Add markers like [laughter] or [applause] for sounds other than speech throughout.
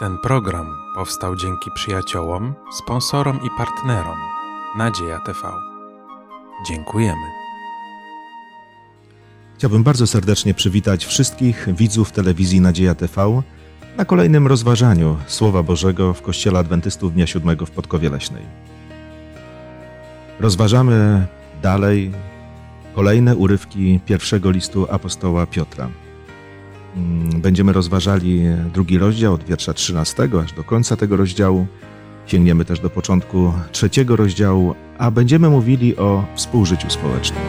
Ten program powstał dzięki przyjaciołom, sponsorom i partnerom Nadzieja TV. Dziękujemy. Chciałbym bardzo serdecznie przywitać wszystkich widzów telewizji Nadzieja TV na kolejnym rozważaniu Słowa Bożego w Kościele Adwentystów Dnia Siódmego w Podkowie Leśnej. Rozważamy dalej kolejne urywki pierwszego listu apostoła Piotra. Mm, Będziemy rozważali drugi rozdział od wiersza 13 aż do końca tego rozdziału. Sięgniemy też do początku trzeciego rozdziału, a będziemy mówili o współżyciu społecznym.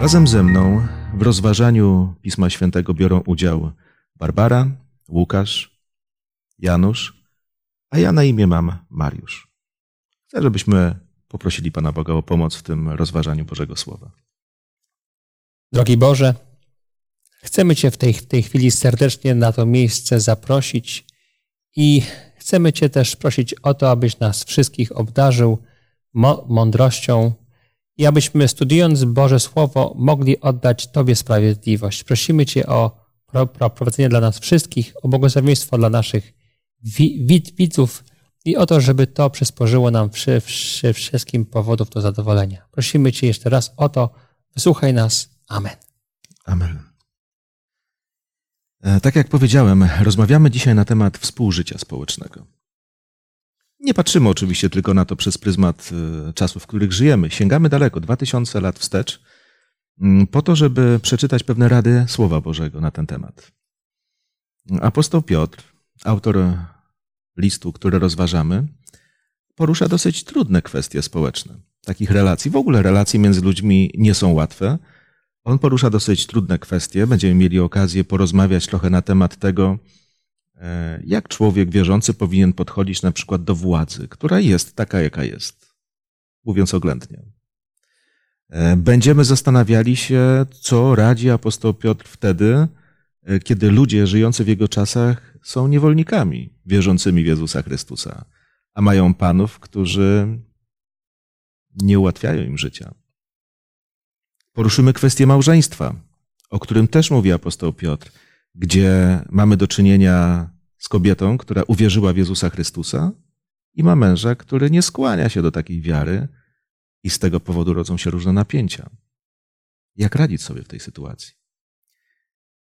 Razem ze mną w rozważaniu Pisma Świętego biorą udział Barbara, Łukasz, Janusz, a ja na imię mam Mariusz. Chcę, żebyśmy poprosili Pana Boga o pomoc w tym rozważaniu Bożego Słowa. Drogi Boże, chcemy Cię w tej, tej chwili serdecznie na to miejsce zaprosić i chcemy Cię też prosić o to, abyś nas wszystkich obdarzył mądrością i abyśmy studiując Boże Słowo mogli oddać Tobie sprawiedliwość. Prosimy Cię o pro- pro- prowadzenie dla nas wszystkich, o błogosławieństwo dla naszych wid- widzów i o to, żeby to przysporzyło nam przy, przy wszystkim powodów do zadowolenia. Prosimy Cię jeszcze raz o to, wysłuchaj nas. Amen. Amen. E, Tak jak powiedziałem, rozmawiamy dzisiaj na temat współżycia społecznego. Nie patrzymy oczywiście tylko na to przez pryzmat e, czasów, w których żyjemy. Sięgamy daleko, 2000 lat wstecz, mm, po to, żeby przeczytać pewne rady Słowa Bożego na ten temat. Apostoł Piotr, autor listu, który rozważamy, porusza dosyć trudne kwestie społeczne. Takich relacji, w ogóle relacje między ludźmi nie są łatwe. On porusza dosyć trudne kwestie. Będziemy mieli okazję porozmawiać trochę na temat tego, e, jak człowiek wierzący powinien podchodzić na przykład do władzy, która jest taka, jaka jest, mówiąc oględnie. E, Będziemy zastanawiali się, co radzi apostoł Piotr wtedy, kiedy ludzie żyjący w jego czasach są niewolnikami wierzącymi w Jezusa Chrystusa, a mają panów, którzy nie ułatwiają im życia. Poruszymy kwestię małżeństwa, o którym też mówi apostoł Piotr, gdzie mamy do czynienia z kobietą, która uwierzyła w Jezusa Chrystusa i ma męża, który nie skłania się do takiej wiary i z tego powodu rodzą się różne napięcia. Jak radzić sobie w tej sytuacji?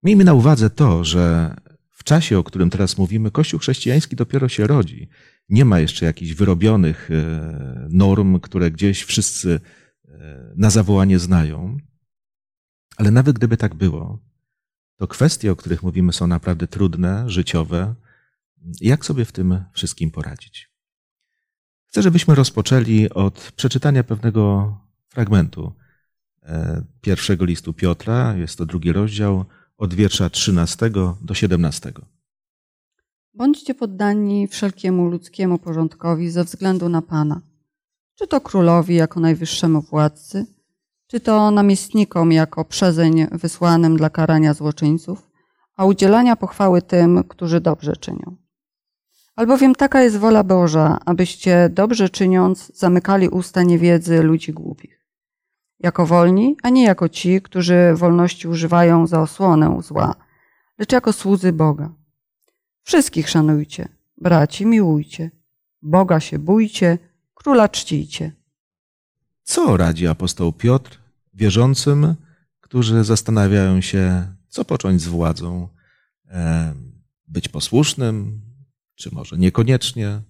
Miejmy na uwadze to, że w czasie, o którym teraz mówimy, Kościół chrześcijański dopiero się rodzi. Nie ma jeszcze jakichś wyrobionych e, norm, które gdzieś wszyscy e, na zawołanie znają. Ale nawet gdyby tak było, to kwestie, o których mówimy, są naprawdę trudne, życiowe. Jak sobie w tym wszystkim poradzić? Chcę, żebyśmy rozpoczęli od przeczytania pewnego fragmentu e, pierwszego listu Piotra. Jest to drugi rozdział, od wiersza 13 do 17. Bądźcie poddani wszelkiemu ludzkiemu porządkowi ze względu na Pana. Czy to królowi jako najwyższemu władcy, czy to namiestnikom jako przezeń wysłanym dla karania złoczyńców, a udzielania pochwały tym, którzy dobrze czynią. Albowiem taka jest wola Boża, abyście dobrze czyniąc zamykali usta niewiedzy ludzi głupich. Jako wolni, a nie jako ci, którzy wolności używają za osłonę zła, lecz jako słudzy Boga. Wszystkich szanujcie, braci miłujcie, Boga się bójcie, króla czcijcie. Co radzi apostoł Piotr wierzącym, którzy zastanawiają się, co począć z władzą? E, Być posłusznym, czy może niekoniecznie?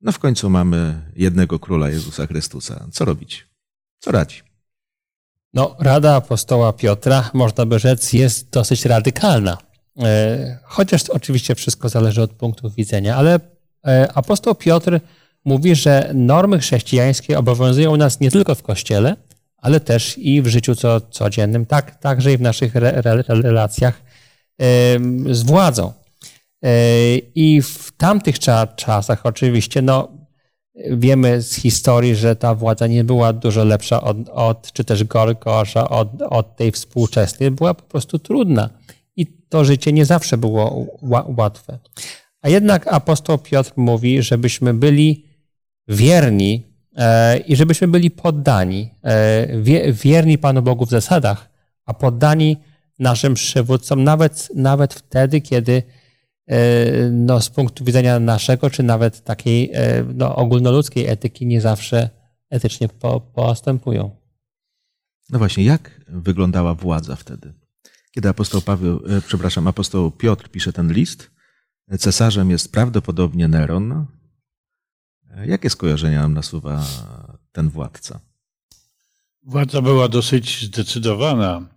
No w końcu mamy jednego króla Jezusa Chrystusa. Co robić? Co radzi? No, rada apostoła Piotra, można by rzec, jest dosyć radykalna. E, Chociaż oczywiście wszystko zależy od punktu widzenia, ale e, apostoł Piotr mówi, że normy chrześcijańskie obowiązują nas nie tylko w kościele, ale też i w życiu co, codziennym, tak, także i w naszych re, re, relacjach z władzą. E, I w tamtych cza, czasach oczywiście, no, wiemy z historii, że ta władza nie była dużo lepsza od, od czy też gor- gorsza od, od tej współczesnej, była po prostu trudna. I to życie nie zawsze było ła, łatwe. A jednak apostoł Piotr mówi, żebyśmy byli wierni e, i żebyśmy byli poddani, e, wie, wierni Panu Bogu w zasadach, a poddani naszym przywódcom, nawet, nawet wtedy, kiedy no, z punktu widzenia naszego, czy nawet takiej e, no, ogólnoludzkiej etyki nie zawsze etycznie po, postępują. No właśnie, jak wyglądała władza wtedy? Kiedy apostoł Paweł, e, przepraszam, apostoł Piotr pisze ten list, cesarzem jest prawdopodobnie Neron. E, Jakie skojarzenia nam nasuwa ten władca? Władza była dosyć zdecydowana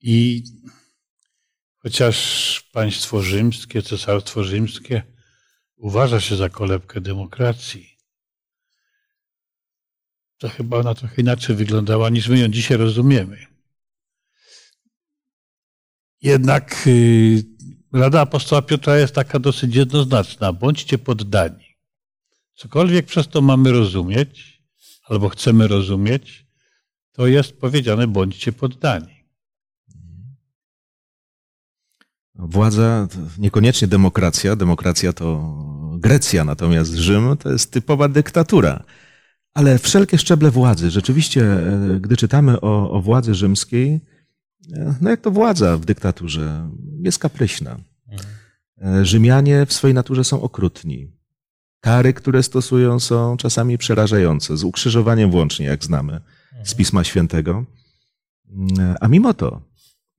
i chociaż państwo rzymskie, cesarstwo rzymskie uważa się za kolebkę demokracji, to chyba ona trochę inaczej wyglądała niż my ją dzisiaj rozumiemy. Jednak y, Rada Apostoła Piotra jest taka dosyć jednoznaczna. Bądźcie poddani. Cokolwiek przez to mamy rozumieć, albo chcemy rozumieć, to jest powiedziane bądźcie poddani. Władza niekoniecznie demokracja. Demokracja to Grecja, natomiast Rzym to jest typowa dyktatura. Ale wszelkie szczeble władzy, rzeczywiście, e, gdy czytamy o, o władzy rzymskiej, e, no jak to władza w dyktaturze, jest kapryśna. E, Rzymianie w swojej naturze są okrutni. Kary, które stosują, są czasami przerażające, z ukrzyżowaniem włącznie, jak znamy z Pisma Świętego. A mimo to,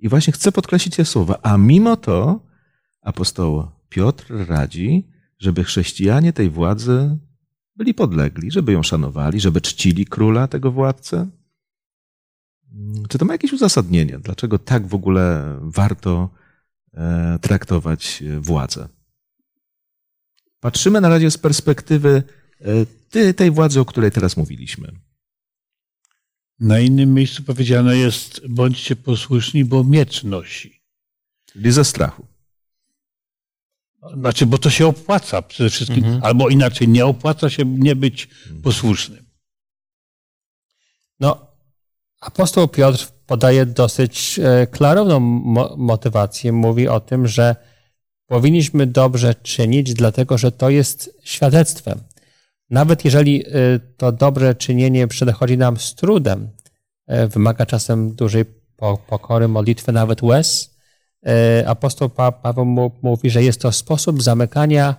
i właśnie chcę podkreślić te słowa, a mimo to apostoł Piotr radzi, żeby chrześcijanie tej władzy byli podlegli, żeby ją szanowali, żeby czcili króla, tego władcę. Mm, Czy to ma jakieś uzasadnienie? Dlaczego tak w ogóle warto e, traktować e, władzę? Patrzymy na razie z perspektywy e, tej władzy, o której teraz mówiliśmy. Na innym miejscu powiedziane jest bądźcie posłuszni, bo miecz nosi. Czyli ze strachu. Znaczy, bo to się opłaca przede wszystkim, albo inaczej, nie opłaca się nie być posłusznym. No, apostoł Piotr podaje dosyć e, klarowną mo- motywację. Mówi o tym, że powinniśmy dobrze czynić, dlatego że to jest świadectwem. Nawet jeżeli e, to dobre czynienie przychodzi nam z trudem, e, wymaga czasem dużej po- pokory, modlitwy, nawet łez, e, apostoł pa- Paweł mówi, że jest to sposób zamykania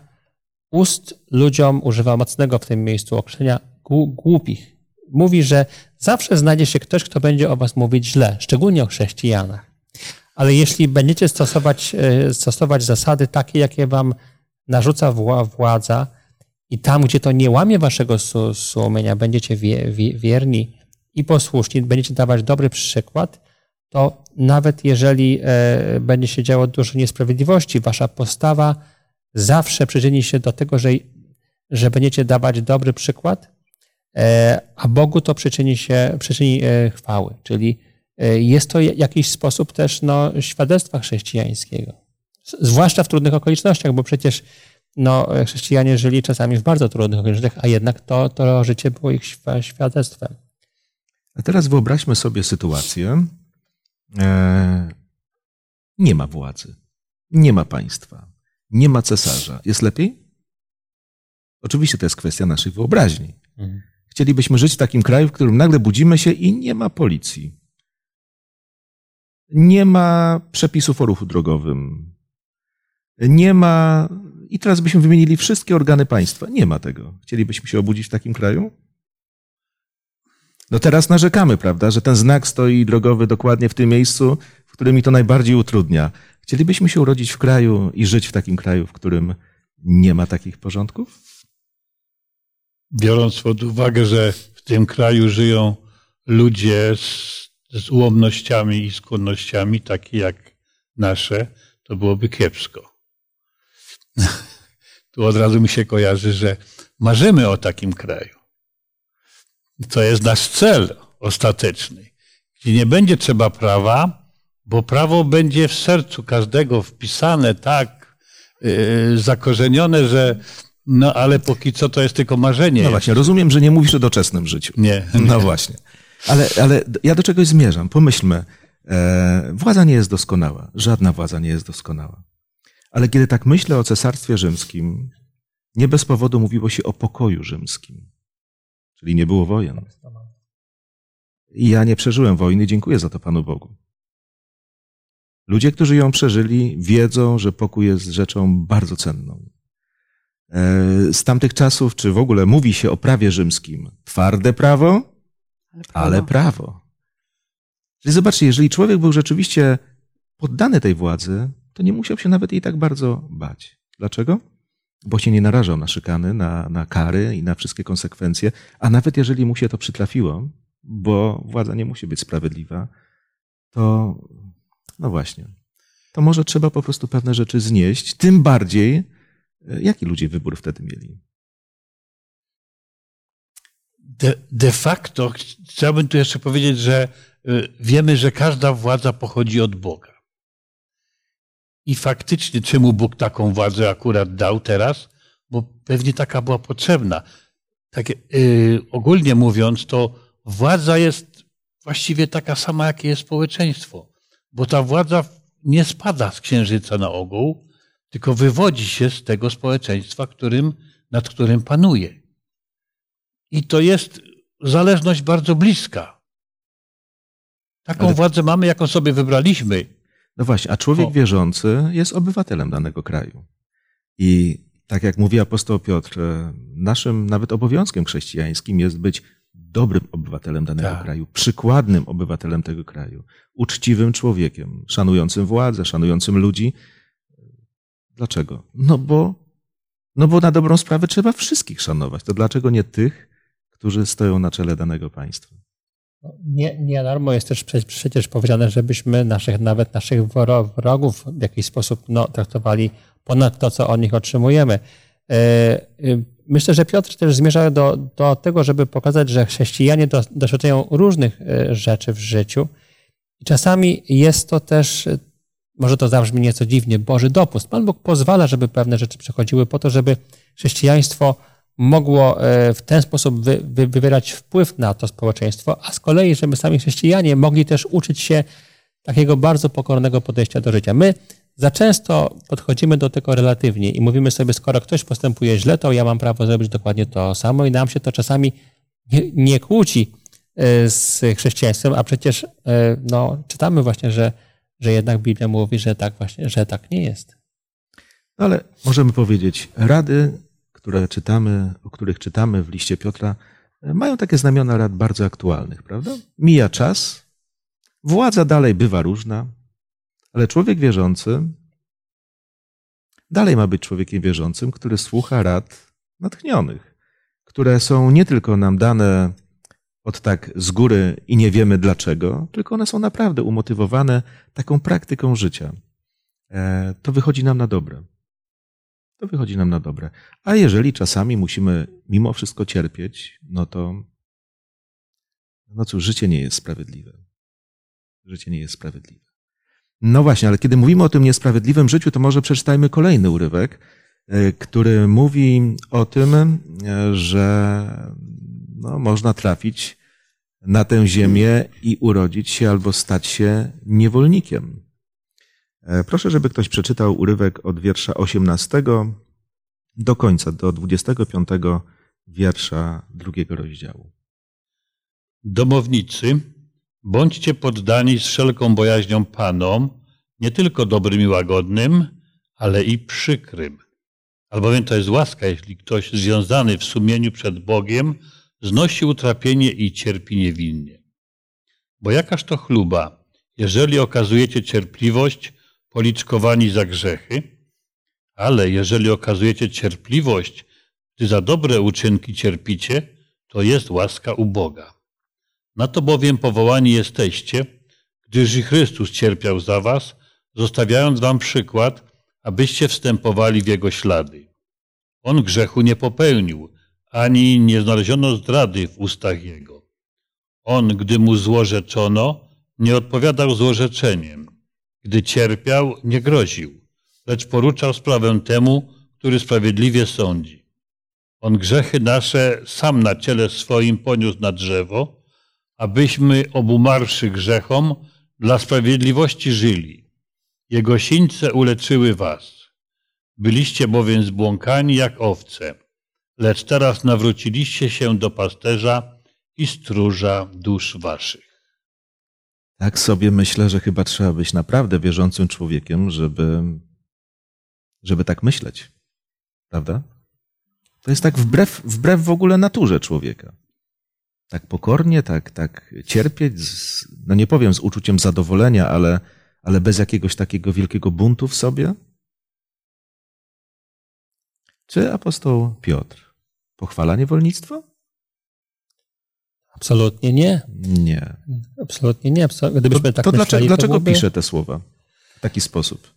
ust ludziom, używa mocnego w tym miejscu określenia, głu- głupich. Mówi, że zawsze znajdzie się ktoś, kto będzie o was mówić źle, szczególnie o chrześcijanach. Ale jeśli będziecie stosować, stosować zasady takie, jakie wam narzuca wła- władza i tam, gdzie to nie łamie waszego su- sumienia, będziecie wie, wie, wierni i posłuszni, będziecie dawać dobry przykład, to nawet jeżeli e, będzie się działo dużo niesprawiedliwości, wasza postawa zawsze przyczyni się do tego, że, że będziecie dawać dobry przykład, e, a Bogu to przyczyni się przyczyni e, chwały. Czyli jest to jakiś sposób też no, świadectwa chrześcijańskiego. Zwłaszcza w trudnych okolicznościach, bo przecież no, chrześcijanie żyli czasami w bardzo trudnych okolicznościach, a jednak to, to życie było ich świadectwem. A teraz wyobraźmy sobie sytuację. E, nie ma władzy, nie ma państwa, nie ma cesarza. Jest lepiej? Oczywiście to jest kwestia naszej wyobraźni. Chcielibyśmy żyć w takim kraju, w którym nagle budzimy się i nie ma policji. Nie ma przepisów o ruchu drogowym. Nie ma. I teraz byśmy wymienili wszystkie organy państwa. Nie ma tego. Chcielibyśmy się obudzić w takim kraju? No teraz narzekamy, prawda, że ten znak stoi drogowy dokładnie w tym miejscu, w którym mi to najbardziej utrudnia. Chcielibyśmy się urodzić w kraju i żyć w takim kraju, w którym nie ma takich porządków? Biorąc pod uwagę, że w tym kraju żyją ludzie z, z ułomnościami i skłonnościami, takie jak nasze, to byłoby kiepsko. Tu od razu mi się kojarzy, że marzymy o takim kraju. To jest nasz cel ostateczny. Gdzie nie będzie trzeba prawa, bo prawo będzie w sercu każdego wpisane tak, yy, zakorzenione, że no ale póki co to jest tylko marzenie. No właśnie, rozumiem, że nie mówisz o doczesnym życiu. Nie. [laughs] No właśnie. Ale, ale ja do czegoś zmierzam. Pomyślmy, e, władza nie jest doskonała. Żadna władza nie jest doskonała. Ale kiedy tak myślę o cesarstwie rzymskim, Nie bez powodu mówiło się o pokoju rzymskim, czyli nie było wojen. I ja nie przeżyłem wojny, dziękuję za to Panu Bogu. Ludzie, którzy ją przeżyli, wiedzą, że pokój jest rzeczą bardzo cenną. E, z tamtych czasów, czy w ogóle mówi się o prawie rzymskim, twarde prawo, Ale prawo. ale prawo. Czyli zobaczcie, jeżeli człowiek był rzeczywiście poddany tej władzy, to nie musiał się nawet jej tak bardzo bać. Dlaczego? Bo się nie narażał na szykany, na, na kary i na wszystkie konsekwencje, a nawet jeżeli mu się to przytrafiło, bo władza nie musi być sprawiedliwa, to no właśnie, to może trzeba po prostu pewne rzeczy znieść, tym bardziej, e, jaki ludzie wybór wtedy mieli. De, de facto chciałbym tu jeszcze powiedzieć, że y, wiemy, że każda władza pochodzi od Boga. I faktycznie, czemu Bóg taką władzę akurat dał teraz? Bo pewnie taka była potrzebna. Tak, yy, ogólnie mówiąc, to władza jest właściwie taka sama, jakie jest społeczeństwo. Bo ta władza nie spada z księżyca na ogół, tylko wywodzi się z tego społeczeństwa, którym, nad którym panuje. I to jest zależność bardzo bliska. Taką Ale- władzę mamy, jaką sobie wybraliśmy. No właśnie, a człowiek O. wierzący jest obywatelem danego kraju. I tak jak mówi apostoł Piotr, e, naszym nawet obowiązkiem chrześcijańskim jest być dobrym obywatelem danego Tak. kraju, przykładnym obywatelem tego kraju, uczciwym człowiekiem, szanującym władzę, szanującym ludzi. Dlaczego? No bo, no bo na dobrą sprawę trzeba wszystkich szanować. To dlaczego nie tych, którzy stoją na czele danego państwa? Nie, nie darmo jest też prze- przecież powiedziane, żebyśmy naszych, nawet naszych wro- wrogów w jakiś sposób no, traktowali ponad to, co od nich otrzymujemy. E, y, Myślę, że Piotr też zmierza do, do tego, żeby pokazać, że chrześcijanie do- doświadczają różnych e, rzeczy w życiu. I czasami jest to też, może to zabrzmi nieco dziwnie, Boży dopust. Pan Bóg pozwala, żeby pewne rzeczy przechodziły po to, żeby chrześcijaństwo mogło e, w ten sposób wy, wy, wywierać wpływ na to społeczeństwo, a z kolei, żeby sami chrześcijanie mogli też uczyć się takiego bardzo pokornego podejścia do życia. My za często podchodzimy do tego relatywnie i mówimy sobie, skoro ktoś postępuje źle, to ja mam prawo zrobić dokładnie to samo i nam się to czasami nie, nie kłóci e, z chrześcijaństwem, a przecież e, no, czytamy właśnie, że, że jednak Biblia mówi, że tak właśnie, że tak nie jest. No ale możemy powiedzieć, rady, które czytamy, o których czytamy w liście Piotra, e, mają takie znamiona rad bardzo aktualnych, prawda? Mija czas, władza dalej bywa różna, ale człowiek wierzący dalej ma być człowiekiem wierzącym, który słucha rad natchnionych, które są nie tylko nam dane od tak z góry i nie wiemy dlaczego, tylko one są naprawdę umotywowane taką praktyką życia. E, To wychodzi nam na dobre to wychodzi nam na dobre. A jeżeli czasami musimy mimo wszystko cierpieć, no to, no cóż, życie nie jest sprawiedliwe. Życie nie jest sprawiedliwe. No właśnie, ale kiedy mówimy o tym niesprawiedliwym życiu, to może przeczytajmy kolejny urywek, e, który mówi o tym, e, że no, można trafić na tę ziemię i urodzić się albo stać się niewolnikiem. E, Proszę, żeby ktoś przeczytał urywek od wiersza 18 do końca, do 25 wiersza drugiego rozdziału. Domownicy, bądźcie poddani z wszelką bojaźnią Panom, nie tylko dobrym i łagodnym, ale i przykrym. Albowiem to jest łaska, jeśli ktoś związany w sumieniu przed Bogiem znosi utrapienie i cierpi niewinnie. Bo jakaż to chluba, jeżeli okazujecie cierpliwość, policzkowani za grzechy, ale jeżeli okazujecie cierpliwość, gdy za dobre uczynki cierpicie, to jest łaska u Boga. Na to bowiem powołani jesteście, gdyż i Chrystus cierpiał za was, zostawiając wam przykład, abyście wstępowali w Jego ślady. On grzechu nie popełnił, ani nie znaleziono zdrady w ustach Jego. On, gdy mu złorzeczono, nie odpowiadał złorzeczeniem. Gdy cierpiał, nie groził, lecz poruczał sprawę temu, który sprawiedliwie sądzi. On grzechy nasze sam na ciele swoim poniósł na drzewo, abyśmy obumarszy grzechom dla sprawiedliwości żyli. Jego sińce uleczyły was. Byliście bowiem zbłąkani jak owce, lecz teraz nawróciliście się do pasterza i stróża dusz waszych. Tak sobie myślę, że chyba trzeba być naprawdę wierzącym człowiekiem, żeby, żeby tak myśleć. Prawda? To jest tak wbrew, wbrew w ogóle naturze człowieka. Tak pokornie, tak, tak cierpieć, z, no nie powiem z uczuciem zadowolenia, ale, ale bez jakiegoś takiego wielkiego buntu w sobie. Czy apostoł Piotr pochwala niewolnictwo? Absolutnie nie. Nie. Absolutnie nie. Gdybyśmy to, tak to dlaczego, myśleli, dlaczego byłoby... pisze te słowa w taki sposób?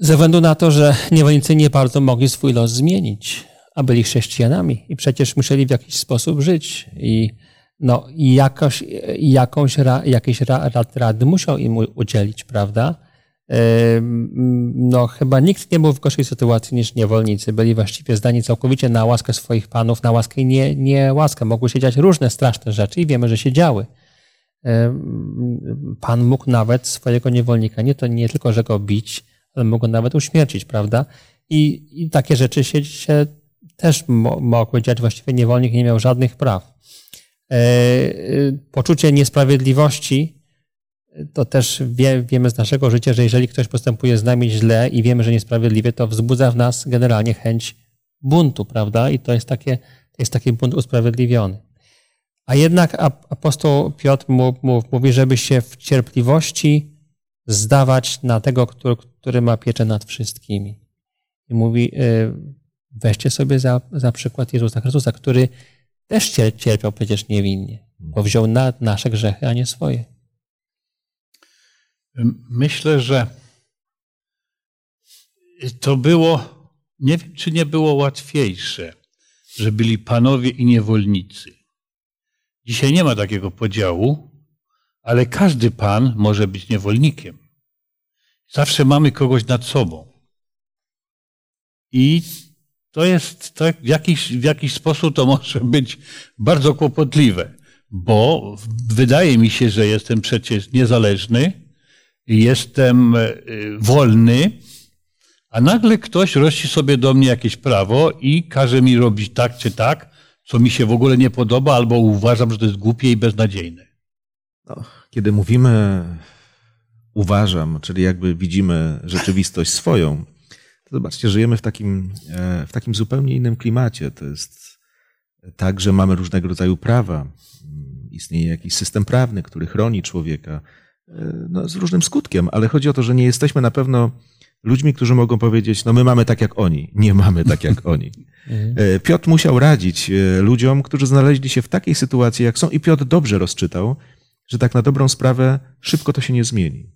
Ze względu na to, że niewolnicy nie bardzo mogli swój los zmienić, a byli chrześcijanami i przecież musieli w jakiś sposób żyć. I no, jakoś, jakąś ra, jakieś rad, rady musiał im udzielić, prawda? No, chyba nikt nie był w gorszej sytuacji niż niewolnicy. Byli właściwie zdani całkowicie na łaskę swoich panów, na łaskę i nie, nie łaskę. Mogły się dziać różne straszne rzeczy i wiemy, że się działy. Pan mógł nawet swojego niewolnika nie, to nie tylko, że go bić, ale mógł go nawet uśmiercić, prawda? I, i takie rzeczy się, się też mo, mogły dziać. Właściwie niewolnik nie miał żadnych praw. E, poczucie niesprawiedliwości to też wie, wiemy z naszego życia, że jeżeli ktoś postępuje z nami źle i wiemy, że niesprawiedliwie, to wzbudza w nas generalnie chęć buntu, prawda? I to jest, takie, jest taki bunt usprawiedliwiony. A jednak apostoł Piotr mówi, żeby się w cierpliwości zdawać na tego, który, który ma pieczę nad wszystkimi. I mówi, y, weźcie sobie za, za przykład Jezusa Chrystusa, który też cierpiał przecież niewinnie, bo wziął na nasze grzechy, a nie swoje. Myślę, że to było, nie wiem, czy nie było łatwiejsze, że byli panowie i niewolnicy. Dzisiaj nie ma takiego podziału, ale każdy pan może być niewolnikiem. Zawsze mamy kogoś nad sobą. I to jest, to w, jakiś, w jakiś sposób to może być bardzo kłopotliwe, bo wydaje mi się, że jestem przecież niezależny, jestem e, wolny, a nagle ktoś rości sobie do mnie jakieś prawo i każe mi robić tak czy tak, co mi się w ogóle nie podoba, albo uważam, że to jest głupie i beznadziejne. No, kiedy mówimy uważam, czyli jakby widzimy rzeczywistość swoją, to zobaczcie, żyjemy w takim, e, w takim zupełnie innym klimacie. To jest tak, że mamy różnego rodzaju prawa. Istnieje jakiś system prawny, który chroni człowieka no, z różnym skutkiem, ale chodzi o to, że nie jesteśmy na pewno ludźmi, którzy mogą powiedzieć, no my mamy tak jak oni. Nie mamy tak jak [laughs] oni. E, Piotr musiał radzić e, ludziom, którzy znaleźli się w takiej sytuacji, jak są, i Piotr dobrze rozczytał, że tak na dobrą sprawę szybko to się nie zmieni.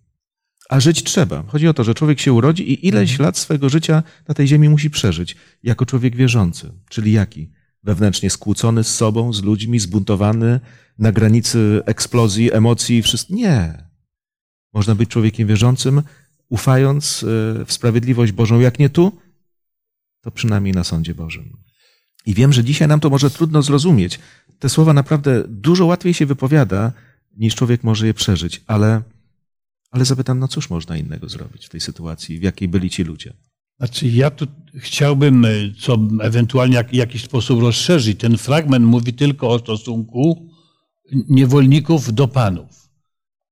A żyć trzeba. Chodzi o to, że człowiek się urodzi i ileś lat swojego życia na tej ziemi musi przeżyć jako człowiek wierzący. Czyli jaki? Wewnętrznie skłócony z sobą, z ludźmi, zbuntowany, na granicy eksplozji, emocji, wszystko. Nie. Można być człowiekiem wierzącym, ufając e, w sprawiedliwość Bożą. Jak nie tu, to przynajmniej na sądzie Bożym. I wiem, że dzisiaj nam to może trudno zrozumieć. Te słowa naprawdę dużo łatwiej się wypowiada, niż człowiek może je przeżyć, ale, ale zapytam, no cóż można innego zrobić w tej sytuacji, w jakiej byli ci ludzie? Znaczy, ja tu chciałbym, e, co ewentualnie w jakiś sposób rozszerzyć. Ten fragment mówi tylko o stosunku niewolników do panów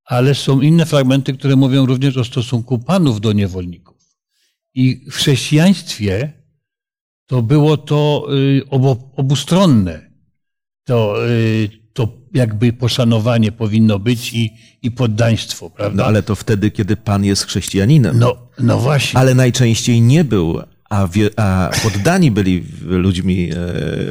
ale są inne fragmenty, które mówią również o stosunku panów do niewolników. I w chrześcijaństwie to było to y, obustronne. To, y, to jakby poszanowanie powinno być i, i poddaństwo, prawda? No ale to wtedy, kiedy pan jest chrześcijaninem. No, no właśnie. Ale najczęściej nie był, a, wie, a poddani byli ludźmi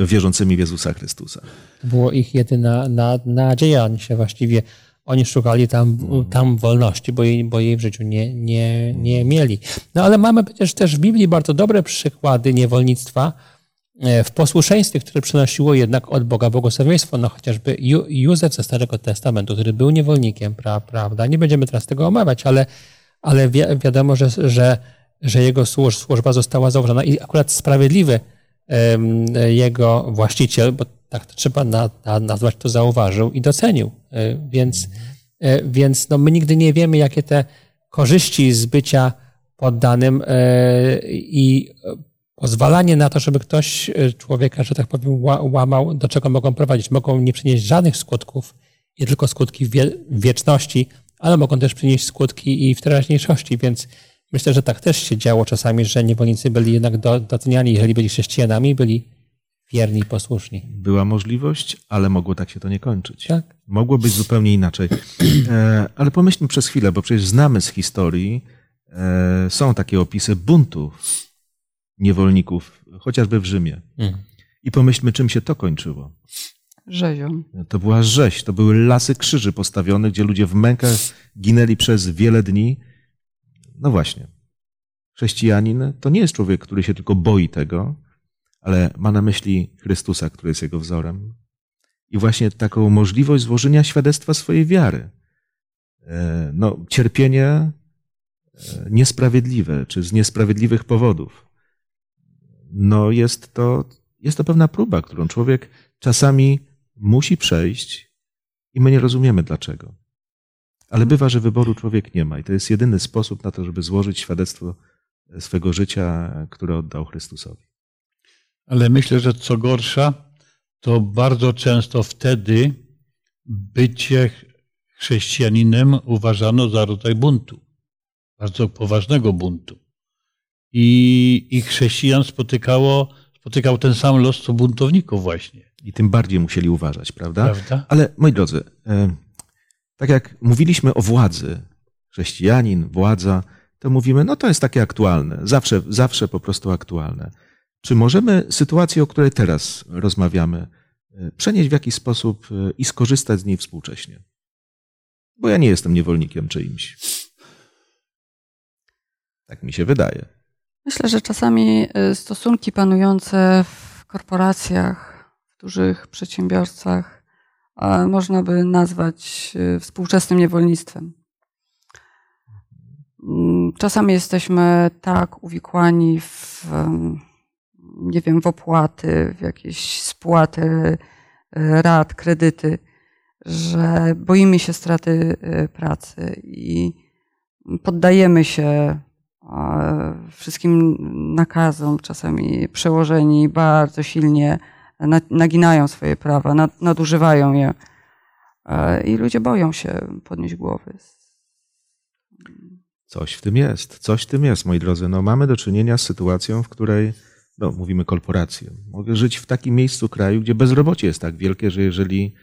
e, wierzącymi w Jezusa Chrystusa. To było ich jedyna na, nadzieja. Oni się właściwie oni szukali tam, tam wolności, bo jej, bo jej w życiu nie, nie, nie mieli. No ale mamy przecież też w Biblii bardzo dobre przykłady niewolnictwa e, w posłuszeństwie, które przynosiło jednak od Boga błogosławieństwo. No chociażby Józef ze Starego Testamentu, który był niewolnikiem, pra, prawda? Nie będziemy teraz tego omawiać, ale, ale wi wiadomo, że, że, że jego służba została zauważona i akurat sprawiedliwy jego właściciel, bo tak to trzeba na, na, nazwać, to zauważył i docenił. E, więc, e, więc no my nigdy nie wiemy, jakie te korzyści z bycia poddanym e, i pozwalanie na to, żeby ktoś człowieka, że tak powiem, łamał, do czego mogą prowadzić. Mogą nie przynieść żadnych skutków, nie tylko skutki w wieczności, ale mogą też przynieść skutki i w teraźniejszości, więc myślę, że tak też się działo czasami, że niewolnicy byli jednak doceniani, jeżeli byli chrześcijanami, byli wierni i posłuszni. Była możliwość, ale mogło tak się to nie kończyć. Tak. Mogło być zupełnie inaczej. E, ale pomyślmy przez chwilę, bo przecież znamy z historii, e, są takie opisy buntów niewolników, chociażby w Rzymie. Mm. I pomyślmy, czym się to kończyło. Rzezią. To była rzeź, to były lasy krzyży postawione, gdzie ludzie w mękach ginęli przez wiele dni. No właśnie. Chrześcijanin to nie jest człowiek, który się tylko boi tego, ale ma na myśli Chrystusa, który jest jego wzorem. I właśnie taką możliwość złożenia świadectwa swojej wiary. E, no, cierpienie e, niesprawiedliwe, czy z niesprawiedliwych powodów. No, jest to, jest to pewna próba, którą człowiek czasami musi przejść i my nie rozumiemy dlaczego. Ale bywa, że wyboru człowiek nie ma i to jest jedyny sposób na to, żeby złożyć świadectwo swego życia, które oddał Chrystusowi. Ale myślę, że co gorsza, to bardzo często wtedy bycie chrześcijaninem uważano za rodzaj buntu, bardzo poważnego buntu. I, i chrześcijan spotykało, spotykał ten sam los, co buntowników właśnie. I tym bardziej musieli uważać, prawda? prawda? Ale moi drodzy, e, tak jak mówiliśmy o władzy, chrześcijanin, władza, to mówimy, no to jest takie aktualne, zawsze, zawsze po prostu aktualne. Czy możemy sytuację, o której teraz rozmawiamy, e, przenieść w jakiś sposób e, i skorzystać z niej współcześnie? Bo ja nie jestem niewolnikiem czyimś. Tak mi się wydaje. Myślę, że czasami stosunki panujące w korporacjach, dużych przedsiębiorcach można by nazwać e, współczesnym niewolnictwem. Mm, czasami jesteśmy tak uwikłani w, nie wiem, w opłaty, w jakieś spłaty e, rat, kredyty, że boimy się straty e, pracy i poddajemy się wszystkim nakazom, czasami przełożeni bardzo silnie naginają swoje prawa, nadużywają je e, i ludzie boją się podnieść głowy. Coś w tym jest, coś w tym jest, moi drodzy. No, mamy do czynienia z sytuacją, w której, no, mówimy korporacje. Mogę żyć w takim miejscu kraju, gdzie bezrobocie jest tak wielkie, że jeżeli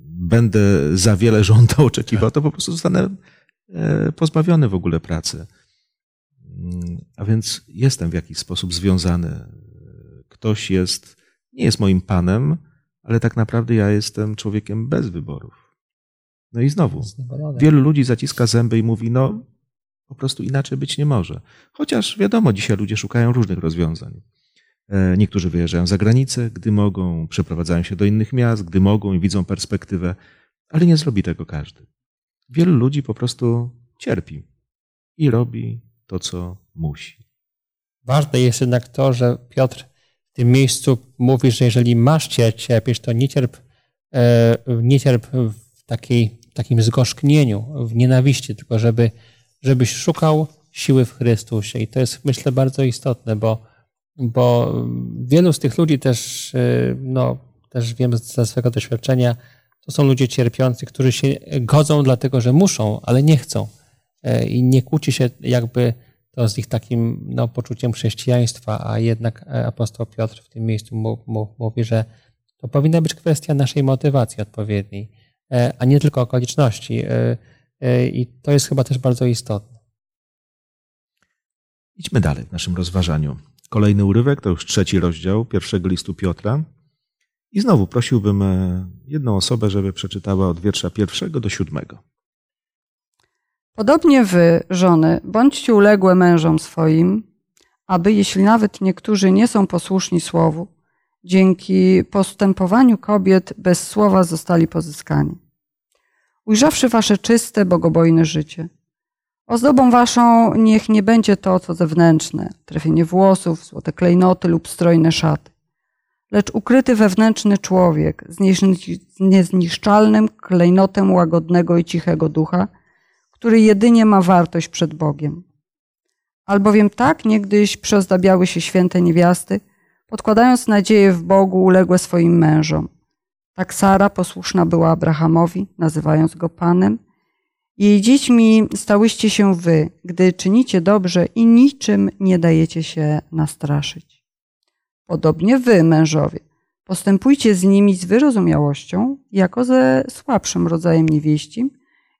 będę za wiele żądał, oczekiwał, to po prostu zostanę e, pozbawiony w ogóle pracy. Mm, a więc jestem w jakiś sposób związany. Ktoś jest nie jest moim panem, ale tak naprawdę ja jestem człowiekiem bez wyborów. No i znowu, wielu ludzi zaciska zęby i mówi, no po prostu inaczej być nie może. Chociaż wiadomo, dzisiaj ludzie szukają różnych rozwiązań. E, niektórzy wyjeżdżają za granicę, gdy mogą, przeprowadzają się do innych miast, gdy mogą i widzą perspektywę, ale nie zrobi tego każdy. Wielu ludzi po prostu cierpi i robi to, co musi. Ważne jest jednak to, że Piotr w tym miejscu mówi, że jeżeli masz cierpieć, to nie cierp, e, nie cierp w takiej, takim zgorzknieniu, w nienawiści, tylko żeby, żebyś szukał siły w Chrystusie. I to jest, myślę, bardzo istotne, bo, bo wielu z tych ludzi też, e, no, też wiem ze swojego doświadczenia, to są ludzie cierpiący, którzy się godzą dlatego, że muszą, ale nie chcą. E, I nie kłóci się jakby to z ich takim no, poczuciem chrześcijaństwa, a jednak e, apostoł Piotr w tym miejscu mówi, że to powinna być kwestia naszej motywacji odpowiedniej, e, a nie tylko okoliczności. E, I to jest chyba też bardzo istotne. Idźmy dalej w naszym rozważaniu. Kolejny urywek to już trzeci rozdział pierwszego listu Piotra. I znowu prosiłbym jedną osobę, żeby przeczytała od wiersza pierwszego do siódmego. Podobnie wy, żony, bądźcie uległe mężom swoim, aby jeśli nawet niektórzy nie są posłuszni słowu, dzięki postępowaniu kobiet bez słowa zostali pozyskani. Ujrzawszy wasze czyste, bogobojne życie, ozdobą waszą niech nie będzie to, co zewnętrzne, trafienie włosów, złote klejnoty lub strojne szaty, lecz ukryty wewnętrzny człowiek z niezniszczalnym klejnotem łagodnego i cichego ducha, który jedynie ma wartość przed Bogiem. Albowiem tak niegdyś przyozdabiały się święte niewiasty, podkładając nadzieję w Bogu uległe swoim mężom. Tak Sara posłuszna była Abrahamowi, nazywając go Panem. Jej dziećmi stałyście się wy, gdy czynicie dobrze i niczym nie dajecie się nastraszyć. Podobnie wy, mężowie, postępujcie z nimi z wyrozumiałością, jako ze słabszym rodzajem niewieścim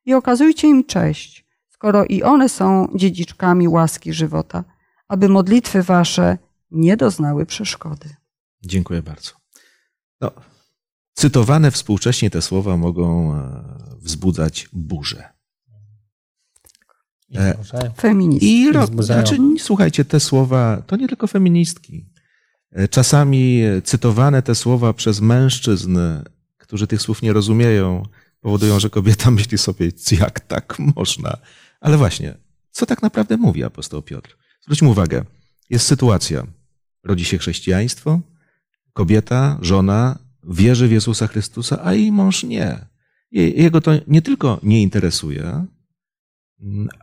i okazujcie im cześć, skoro i one są dziedziczkami łaski żywota, aby modlitwy wasze nie doznały przeszkody. Dziękuję bardzo. No, cytowane współcześnie te słowa mogą e, wzbudzać burzę. I E, może- Feministki. I ro, znaczy, słuchajcie, te słowa to nie tylko feministki. E, Czasami cytowane te słowa przez mężczyzn, którzy tych słów nie rozumieją, powodują, że kobieta [laughs] myśli sobie, jak tak można. Ale właśnie, co tak naprawdę mówi apostoł Piotr? Zwróćmy uwagę, jest sytuacja. Rodzi się chrześcijaństwo, kobieta, żona wierzy w Jezusa Chrystusa, a jej mąż nie. Je- Jego to nie tylko nie interesuje,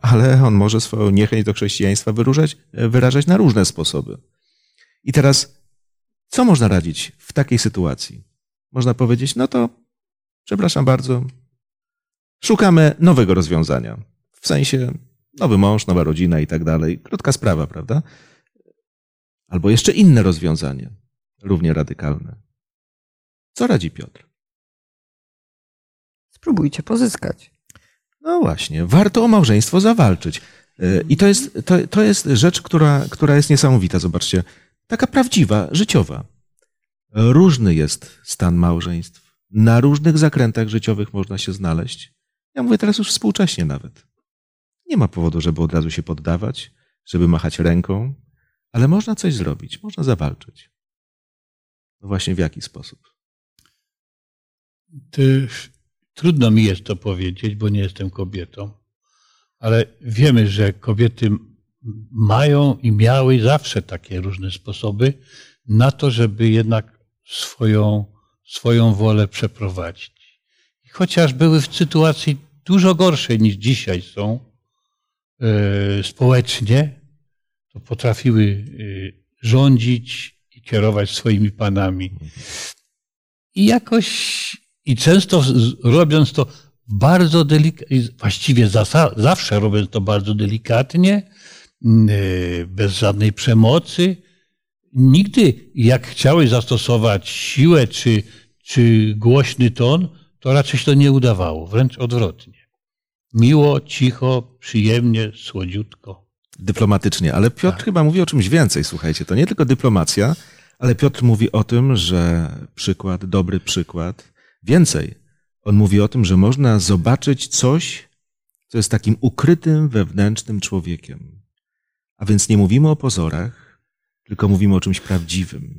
ale on może swoją niechęć do chrześcijaństwa wyrażać, wyrażać na różne sposoby. I teraz, co można radzić w takiej sytuacji? Można powiedzieć, no to, przepraszam bardzo, szukamy nowego rozwiązania. W sensie nowy mąż, nowa rodzina i tak dalej. Krótka sprawa, prawda? Albo jeszcze inne rozwiązanie, równie radykalne. Co radzi Piotr? Spróbujcie pozyskać. No właśnie, warto o małżeństwo zawalczyć. Y, I to jest, to, to jest rzecz, która, która jest niesamowita. Zobaczcie, taka prawdziwa, życiowa. Różny jest stan małżeństw. Na różnych zakrętach życiowych można się znaleźć. Ja mówię teraz już współcześnie nawet. Nie ma powodu, żeby od razu się poddawać, żeby machać ręką, ale można coś zrobić, można zawalczyć. No właśnie w jaki sposób? Trudno mi jest to powiedzieć, bo nie jestem kobietą, ale wiemy, że kobiety mają i miały zawsze takie różne sposoby na to, żeby jednak swoją, swoją wolę przeprowadzić. I chociaż były w sytuacji dużo gorszej niż dzisiaj są e, społecznie, to potrafiły e, rządzić i kierować swoimi panami. I jakoś, i często robiąc to bardzo delikatnie, właściwie zawsze robiąc to bardzo delikatnie, mm, e, bez żadnej przemocy. Nigdy, jak chciałeś zastosować siłę czy, czy głośny ton, to raczej się to nie udawało, wręcz odwrotnie. Miło, cicho, przyjemnie, słodziutko. dyplomatycznie, ale Piotr chyba mówi o czymś więcej, słuchajcie. To nie tylko dyplomacja, ale Piotr mówi o tym, że przykład, dobry przykład. Więcej, on mówi o tym, że można zobaczyć coś, co jest takim ukrytym wewnętrznym człowiekiem. A więc nie mówimy o pozorach, tylko mówimy o czymś prawdziwym.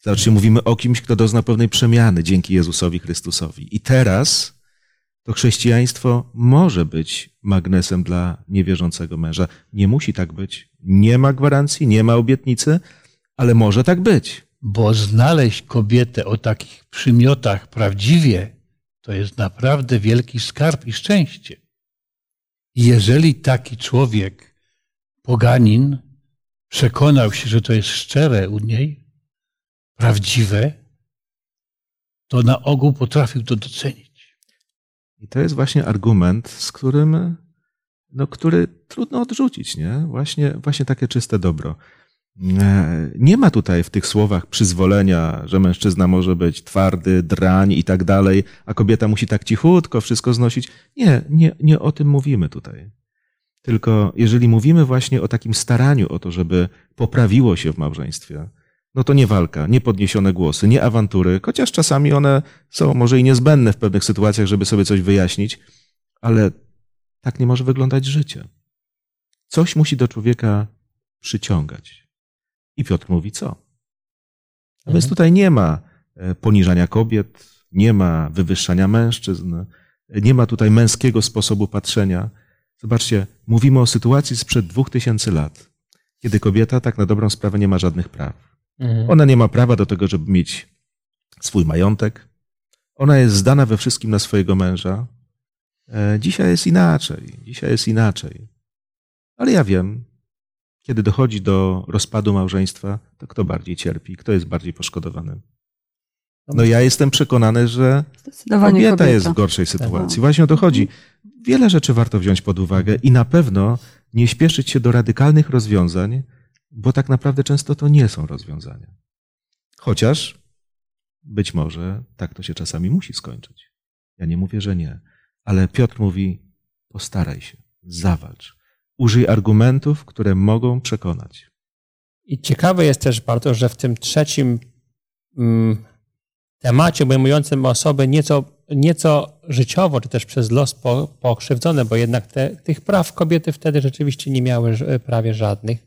Zobaczcie, mówimy o kimś, kto dozna pewnej przemiany dzięki Jezusowi Chrystusowi. I teraz to chrześcijaństwo może być magnesem dla niewierzącego męża. Nie musi tak być. Nie ma gwarancji, nie ma obietnicy, ale może tak być. Bo znaleźć kobietę o takich przymiotach prawdziwie, to jest naprawdę wielki skarb i szczęście. Jeżeli taki człowiek, poganin, przekonał się, że to jest szczere u niej, prawdziwe, to na ogół potrafił to docenić. I to jest właśnie argument, z którym, no, który trudno odrzucić, nie? Właśnie, właśnie takie czyste dobro. E, Nie ma tutaj w tych słowach przyzwolenia, że mężczyzna może być twardy, drań i tak dalej, a kobieta musi tak cichutko wszystko znosić. Nie, nie, nie o tym mówimy tutaj. Tylko jeżeli mówimy właśnie o takim staraniu o to, żeby poprawiło się w małżeństwie, no to nie walka, nie podniesione głosy, nie awantury, chociaż czasami one są może i niezbędne w pewnych sytuacjach, żeby sobie coś wyjaśnić, ale tak nie może wyglądać życie. Coś musi do człowieka przyciągać. I Piotr mówi co? A więc Mhm. tutaj nie ma e, poniżania kobiet, nie ma wywyższania mężczyzn, nie ma tutaj męskiego sposobu patrzenia. Zobaczcie, mówimy o sytuacji sprzed dwóch tysięcy lat, kiedy kobieta tak na dobrą sprawę nie ma żadnych praw. Mhm. Ona nie ma prawa do tego, żeby mieć swój majątek. Ona jest zdana we wszystkim na swojego męża. E, Dzisiaj jest inaczej. Dzisiaj jest inaczej. Ale ja wiem, Kiedy dochodzi do rozpadu małżeństwa, to kto bardziej cierpi, kto jest bardziej poszkodowany? No ja jestem przekonany, że kobieta, kobieta. jest w gorszej sytuacji. Właśnie o to chodzi. Wiele rzeczy warto wziąć pod uwagę i na pewno nie śpieszyć się do radykalnych rozwiązań, bo tak naprawdę często to nie są rozwiązania. Chociaż być może tak to się czasami musi skończyć. Ja nie mówię, że nie, ale Piotr mówi: postaraj się, zawalcz. Użyj argumentów, które mogą przekonać. I ciekawe jest też bardzo, że w tym trzecim mm, temacie obejmującym osoby nieco, nieco życiowo, czy też przez los po, pokrzywdzone, bo jednak te, tych praw kobiety wtedy rzeczywiście nie miały prawie żadnych.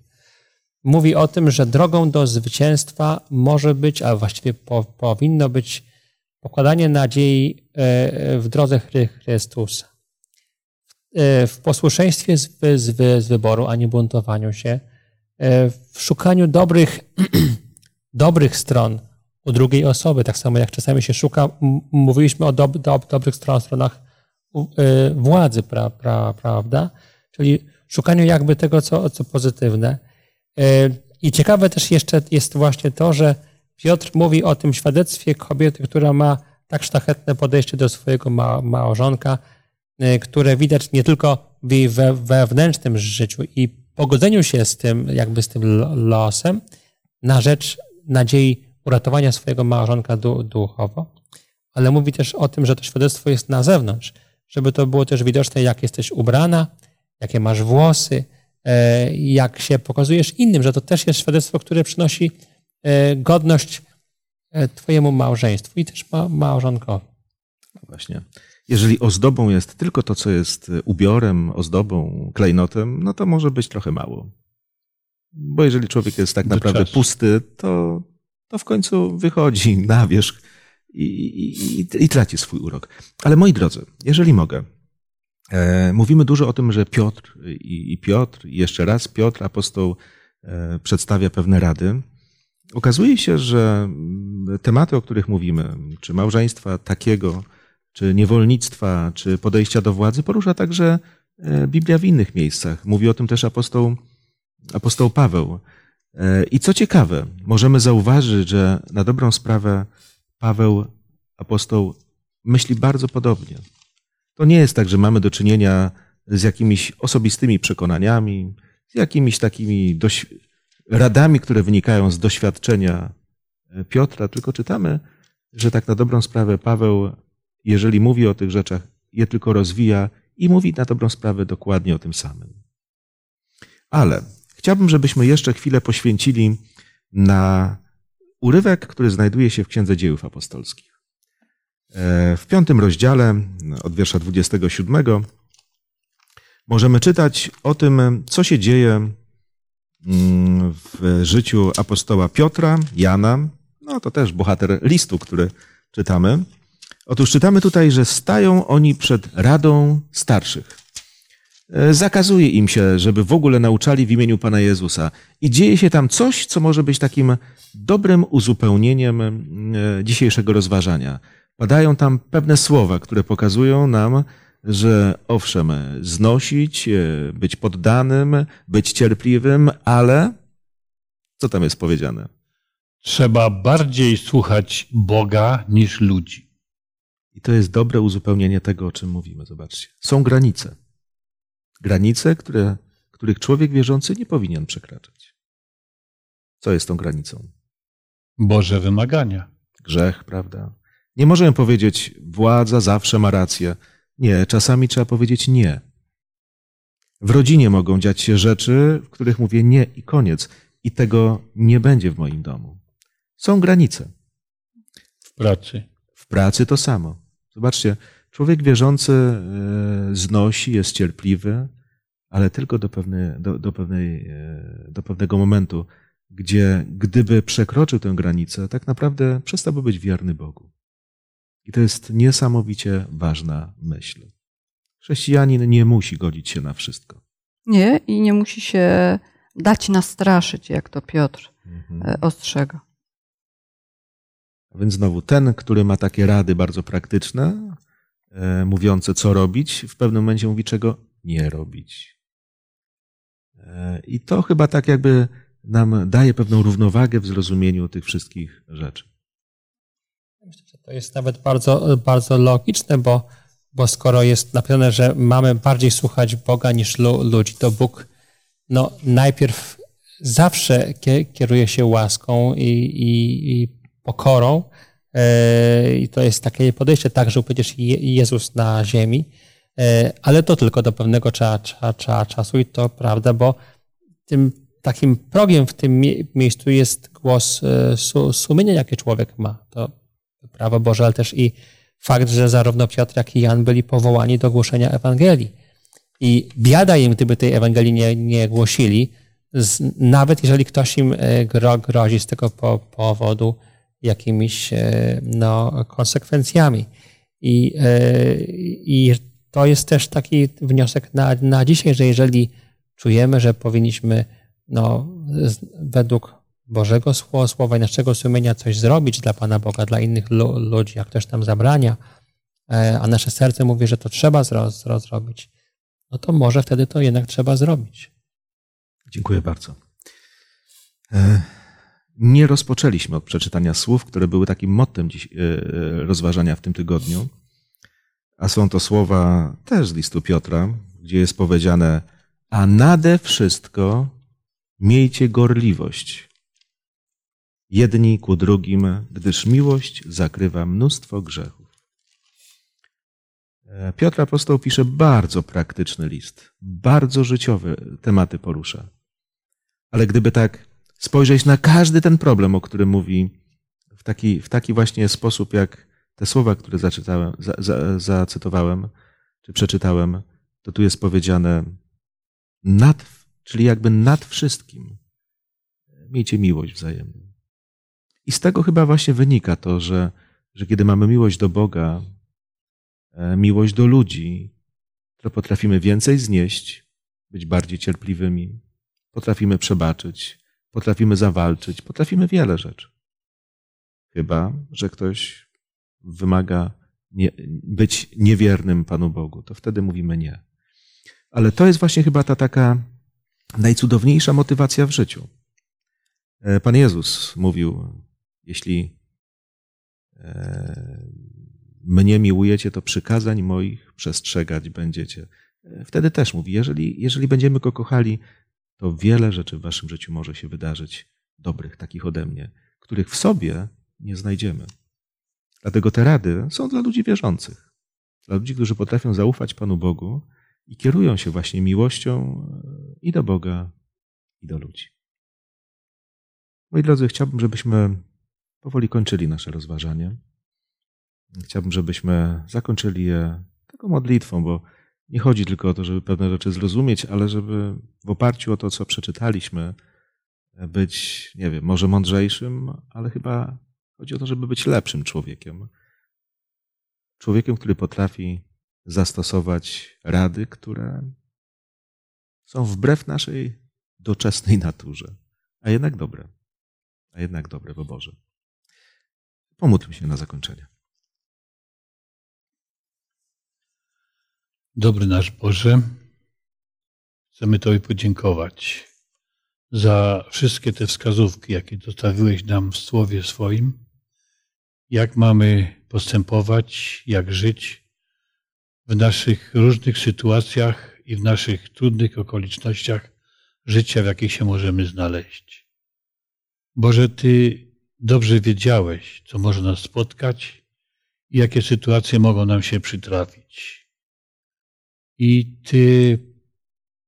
Mówi o tym, że drogą do zwycięstwa może być, a właściwie po, powinno być pokładanie nadziei e, w drodze Chry- Chrystusa. E, W posłuszeństwie z, z, z wyboru, a nie buntowaniu się, e, w szukaniu dobrych, [clears throat] dobrych stron u drugiej osoby, tak samo jak czasami się szuka, mówiliśmy o dob, dob, dobrych stron, stronach e, władzy, pra, pra, prawda? Czyli szukaniu jakby tego, co, co pozytywne. I ciekawe też jeszcze jest właśnie to, że Piotr mówi o tym świadectwie kobiety, która ma tak szlachetne podejście do swojego ma, małżonka, które widać nie tylko w jej we, wewnętrznym życiu i pogodzeniu się z tym, jakby z tym lo- losem, na rzecz nadziei uratowania swojego małżonka du, duchowo, ale mówi też o tym, że to świadectwo jest na zewnątrz, żeby to było też widoczne, jak jesteś ubrana, jakie masz włosy, e, jak się pokazujesz innym, że to też jest świadectwo, które przynosi e, godność twojemu małżeństwu i też ma, małżonkowi. Właśnie. Jeżeli ozdobą jest tylko to, co jest ubiorem, ozdobą, klejnotem, no to może być trochę mało. Bo jeżeli człowiek jest tak Do naprawdę czasu. pusty, to, to w końcu wychodzi [laughs] na wierzch i, i, i, i traci swój urok. Ale moi drodzy, jeżeli mogę, e, mówimy dużo o tym, że Piotr i, i Piotr, i jeszcze raz Piotr, apostoł, e, przedstawia pewne rady. Okazuje się, że mm, tematy, o których mówimy, czy małżeństwa takiego, czy niewolnictwa, czy podejścia do władzy, porusza także e, Biblia w innych miejscach. Mówi o tym też apostoł, apostoł Paweł. E, I co ciekawe, możemy zauważyć, że na dobrą sprawę Paweł, apostoł, myśli bardzo podobnie. To nie jest tak, że mamy do czynienia z jakimiś osobistymi przekonaniami, z jakimiś takimi radami, które wynikają z doświadczenia e, Piotra, tylko czytamy, że tak na dobrą sprawę Paweł, jeżeli mówi o tych rzeczach, je tylko rozwija i mówi na dobrą sprawę dokładnie o tym samym. Ale chciałbym, żebyśmy jeszcze chwilę poświęcili na urywek, który znajduje się w Księdze Dziejów Apostolskich. E, W piątym rozdziale, od wiersza 27, możemy czytać o tym, co się dzieje mm, w życiu apostoła Piotra, Jana, no to też bohater listu, który czytamy. Otóż czytamy tutaj, że stają oni przed Radą Starszych. E, Zakazuje im się, żeby w ogóle nauczali w imieniu Pana Jezusa. I dzieje się tam coś, co może być takim dobrym uzupełnieniem e, dzisiejszego rozważania. Padają tam pewne słowa, które pokazują nam, że owszem, znosić, e, być poddanym, być cierpliwym, ale co tam jest powiedziane? Trzeba bardziej słuchać Boga niż ludzi. To jest dobre uzupełnienie tego, o czym mówimy. Zobaczcie. Są granice. Granice, które, których człowiek wierzący nie powinien przekraczać. Co jest tą granicą? Boże wymagania. Grzech, prawda? Nie możemy powiedzieć, władza zawsze ma rację. Nie, czasami trzeba powiedzieć nie. W rodzinie mogą dziać się rzeczy, w których mówię nie i koniec. I tego nie będzie w moim domu. Są granice. W pracy. W pracy to samo. Zobaczcie, człowiek wierzący e, znosi, jest cierpliwy, ale tylko do, pewnej, do, do, pewnej, e, do pewnego momentu, gdzie gdyby przekroczył tę granicę, tak naprawdę przestałby być wierny Bogu. I to jest niesamowicie ważna myśl. Chrześcijanin nie musi godzić się na wszystko. Nie, i nie musi się dać nastraszyć, jak to Piotr e, ostrzega. Więc znowu ten, który ma takie rady bardzo praktyczne, e, mówiące co robić, w pewnym momencie mówi czego nie robić. E, I to chyba tak jakby nam daje pewną równowagę w zrozumieniu tych wszystkich rzeczy. Myślę, że to jest nawet bardzo, bardzo logiczne, bo, bo skoro jest napisane, że mamy bardziej słuchać Boga niż ludzi, to Bóg no, najpierw zawsze kieruje się łaską i, i, i pokorą. E, I to jest takie podejście, tak, że przecież Jezus na ziemi, e, ale to tylko do pewnego cza, cza, cza, czasu i to prawda, bo tym takim progiem w tym miejscu jest głos e, sumienia, jakie człowiek ma. To prawo Boże, ale też i fakt, że zarówno Piotr, jak i Jan byli powołani do głoszenia Ewangelii. I biada im, gdyby tej Ewangelii nie, nie głosili, z, nawet jeżeli ktoś im gro, grozi z tego po, powodu jakimiś no, konsekwencjami. I, I to jest też taki wniosek na, na dzisiaj, że jeżeli czujemy, że powinniśmy no, według Bożego Słowa i naszego sumienia coś zrobić dla Pana Boga, dla innych ludzi, jak ktoś nam zabrania, e, a nasze serce mówi, że to trzeba zro, zro, zrobić, no to może wtedy to jednak trzeba zrobić. Dziękuję bardzo. E, nie rozpoczęliśmy od przeczytania słów, które były takim mottem dziś, e, rozważania w tym tygodniu, a są to słowa też z listu Piotra, gdzie jest powiedziane, a nade wszystko miejcie gorliwość. Jedni ku drugim, gdyż miłość zakrywa mnóstwo grzechów. E, Piotr Apostoł pisze bardzo praktyczny list, bardzo życiowe tematy porusza. Ale gdyby tak spojrzeć na każdy ten problem, o którym mówi, w taki, w taki właśnie sposób, jak te słowa, które zaczytałem, za, za, zacytowałem, czy przeczytałem, to tu jest powiedziane nad, czyli jakby nad wszystkim miejcie miłość wzajemną. I z tego chyba właśnie wynika to, że, że kiedy mamy miłość do Boga, e, miłość do ludzi, to potrafimy więcej znieść, być bardziej cierpliwymi, potrafimy przebaczyć, potrafimy zawalczyć, potrafimy wiele rzeczy. Chyba, że ktoś wymaga nie, być niewiernym Panu Bogu, to wtedy mówimy nie. Ale to jest właśnie chyba ta taka najcudowniejsza motywacja w życiu. E, Pan Jezus mówił, jeśli e, mnie miłujecie, to przykazań moich przestrzegać będziecie. E, wtedy też mówi, jeżeli, jeżeli będziemy Go kochali, to wiele rzeczy w waszym życiu może się wydarzyć, dobrych, takich ode mnie, których w sobie nie znajdziemy. Dlatego te rady są dla ludzi wierzących, dla ludzi, którzy potrafią zaufać Panu Bogu i kierują się właśnie miłością e, i do Boga, i do ludzi. Moi drodzy, chciałbym, żebyśmy powoli kończyli nasze rozważanie. Chciałbym, żebyśmy zakończyli je taką modlitwą, bo nie chodzi tylko o to, żeby pewne rzeczy zrozumieć, ale żeby w oparciu o to, co przeczytaliśmy, być, nie wiem, może mądrzejszym, ale chyba chodzi o to, żeby być lepszym człowiekiem. Człowiekiem, który potrafi zastosować rady, które są wbrew naszej doczesnej naturze, a jednak dobre, a jednak dobre, bo Boże. Pomódlmy się na zakończenie. Dobry nasz Boże, chcemy Tobie podziękować za wszystkie te wskazówki, jakie zostawiłeś nam w Słowie swoim, jak mamy postępować, jak żyć w naszych różnych sytuacjach i w naszych trudnych okolicznościach życia, w jakich się możemy znaleźć. Boże, Ty dobrze wiedziałeś, co może nas spotkać i jakie sytuacje mogą nam się przytrafić i Ty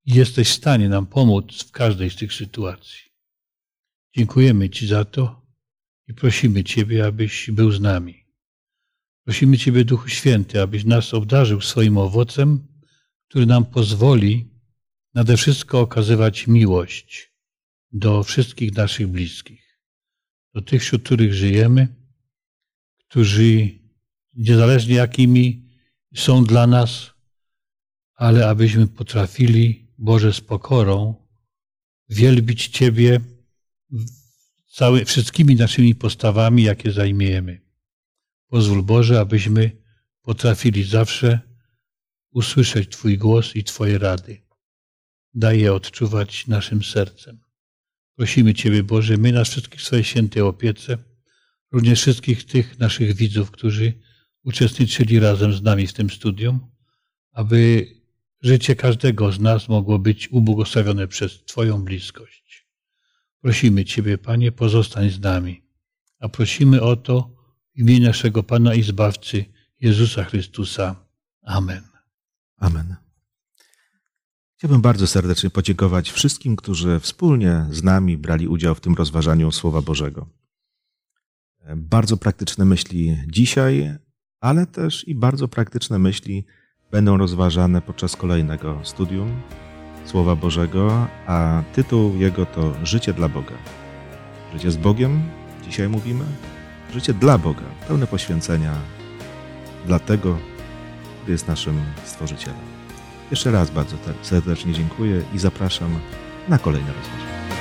jesteś w stanie nam pomóc w każdej z tych sytuacji. Dziękujemy Ci za to i prosimy Ciebie, abyś był z nami. Prosimy Ciebie, Duchu Święty, abyś nas obdarzył swoim owocem, który nam pozwoli nade wszystko okazywać miłość do wszystkich naszych bliskich, do tych, wśród których żyjemy, którzy niezależnie jakimi są dla nas, ale abyśmy potrafili, Boże, z pokorą wielbić Ciebie cały, wszystkimi naszymi postawami, jakie zajmiemy. Pozwól, Boże, abyśmy potrafili zawsze usłyszeć Twój głos i Twoje rady. daj je odczuwać naszym sercem. Prosimy Ciebie, Boże, my nas wszystkich w swojej świętej opiece, również wszystkich tych naszych widzów, którzy uczestniczyli razem z nami w tym studium, aby życie każdego z nas mogło być ubłogosławione przez Twoją bliskość. Prosimy Ciebie, Panie, pozostań z nami, a prosimy o to w imieniu naszego Pana i Zbawcy Jezusa Chrystusa. Amen. Amen. Chciałbym bardzo serdecznie podziękować wszystkim, którzy wspólnie z nami brali udział w tym rozważaniu Słowa Bożego. Bardzo praktyczne myśli dzisiaj, ale też i bardzo praktyczne myśli będą rozważane podczas kolejnego studium Słowa Bożego, a tytuł jego to Życie dla Boga. Życie z Bogiem, dzisiaj mówimy, życie dla Boga, pełne poświęcenia dla tego, który jest naszym Stworzycielem. Jeszcze raz bardzo serdecznie dziękuję i zapraszam na kolejne rozważania.